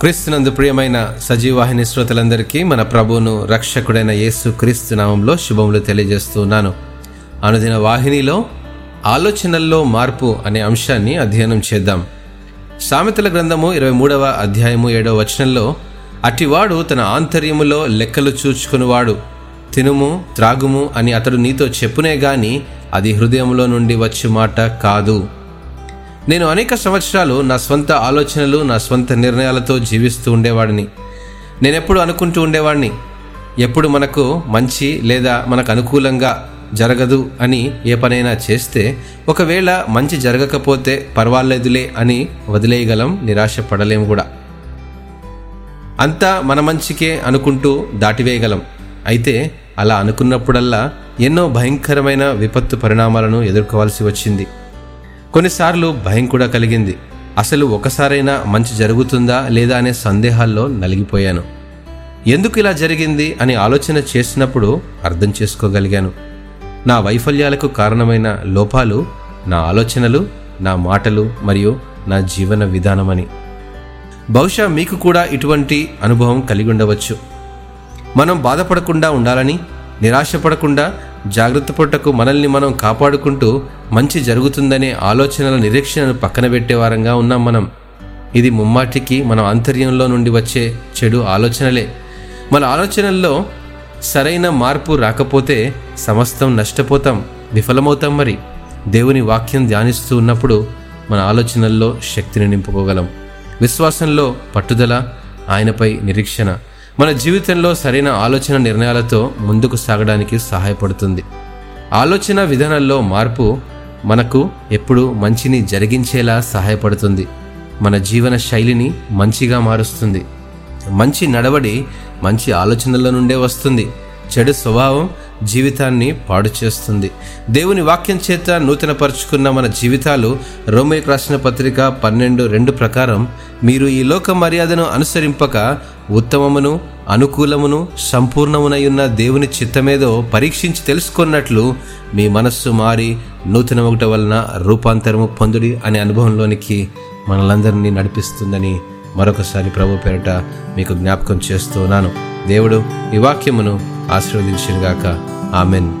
క్రీస్తునందు ప్రియమైన సజీవాహిని శ్రోతలందరికీ మన ప్రభువును రక్షకుడైన యేసు క్రీస్తు నామంలో శుభములు తెలియజేస్తున్నాను. అనుదిన వాహినిలో ఆలోచనల్లో మార్పు అనే అంశాన్ని అధ్యయనం చేద్దాం. సామెతల గ్రంథము ఇరవై మూడవ అధ్యాయము ఏడవ వచనంలో అటివాడు తన ఆంతర్యములో లెక్కలు చూచుకునివాడు. తినుము త్రాగుము అని అతడు నీతో చెప్పునే గాని అది హృదయంలో నుండి వచ్చే మాట కాదు. నేను అనేక సంవత్సరాలు నా స్వంత ఆలోచనలు నా స్వంత నిర్ణయాలతో జీవిస్తూ ఉండేవాడిని. నేనెప్పుడు అనుకుంటూ ఉండేవాడిని ఎప్పుడు మనకు మంచి లేదా మనకు అనుకూలంగా జరగదు అని ఏ పనైనా చేస్తే ఒకవేళ మంచి జరగకపోతే పర్వాలేదులే అని వదిలేయగలం నిరాశ పడలేము కూడా. అంతా మన మంచికే అనుకుంటూ దాటివేయగలం. అయితే అలా అనుకున్నప్పుడల్లా ఎన్నో భయంకరమైన విపత్తు పరిణామాలను ఎదుర్కోవాల్సి వచ్చింది. కొన్నిసార్లు భయం కూడా కలిగింది. అసలు ఒకసారైనా మంచి జరుగుతుందా లేదా అనే సందేహాల్లో నలిగిపోయాను. ఎందుకు ఇలా జరిగింది అని ఆలోచన చేసినప్పుడు అర్థం చేసుకోగలిగాను. నా వైఫల్యాలకు కారణమైన లోపాలు నా ఆలోచనలు నా మాటలు మరియు నా జీవన విధానమని. బహుశా మీకు కూడా ఇటువంటి అనుభవం కలిగి ఉండవచ్చు మనం బాధపడకుండా ఉండాలని నిరాశపడకుండా జాగ్రత్త పట్టకు మనల్ని మనం కాపాడుకుంటూ మంచి జరుగుతుందనే ఆలోచనల నిరీక్షణను పక్కన పెట్టేవారంగా ఉన్నాం మనం. ఇది ముమ్మాటికి మన ఆంతర్యంలో నుండి వచ్చే చెడు ఆలోచనలే. మన ఆలోచనల్లో సరైన మార్పు రాకపోతే సమస్తం నష్టపోతాం విఫలమవుతాం మరి. దేవుని వాక్యం ధ్యానిస్తూ ఉన్నప్పుడు మన ఆలోచనల్లో శక్తిని నింపుకోగలం. విశ్వాసంలో పట్టుదల ఆయనపై నిరీక్షణ. మన జీవితంలో సరైన ఆలోచన నిర్ణయాలతో ముందుకు సాగడానికి సహాయపడుతుంది. ఆలోచన విధానాల్లో మార్పు మనకు ఎప్పుడు మంచిని జరిగించేలా సహాయపడుతుంది. మన జీవన శైలిని మంచిగా మారుస్తుంది. మంచి నడవడి మంచి ఆలోచనల నుండే వస్తుంది. చెడు స్వభావం జీవితాన్ని పాడు చేస్తుంది. దేవుని వాక్యం చేత నూతనపరుచుకున్న మన జీవితాలు రోమిలకు రాసిన పత్రిక పన్నెండు రెండు ప్రకారం మీరు ఈ లోక మర్యాదను అనుసరింపక ఉత్తమమును అనుకూలమును సంపూర్ణమునయున్న దేవుని చిత్తమేదో పరీక్షించి తెలుసుకున్నట్లు మీ మనస్సు మారి నూతన ఒకటి వలన రూపాంతరము పొందుడి అనే అనుభవంలోనికి మనలందరినీ నడిపిస్తుందని మరొకసారి ప్రభు పేరట మీకు జ్ఞాపకం చేస్తున్నాను. దేవుడు ఈ వాక్యమును ఆశీర్వదించినగాక. ఆమెన్.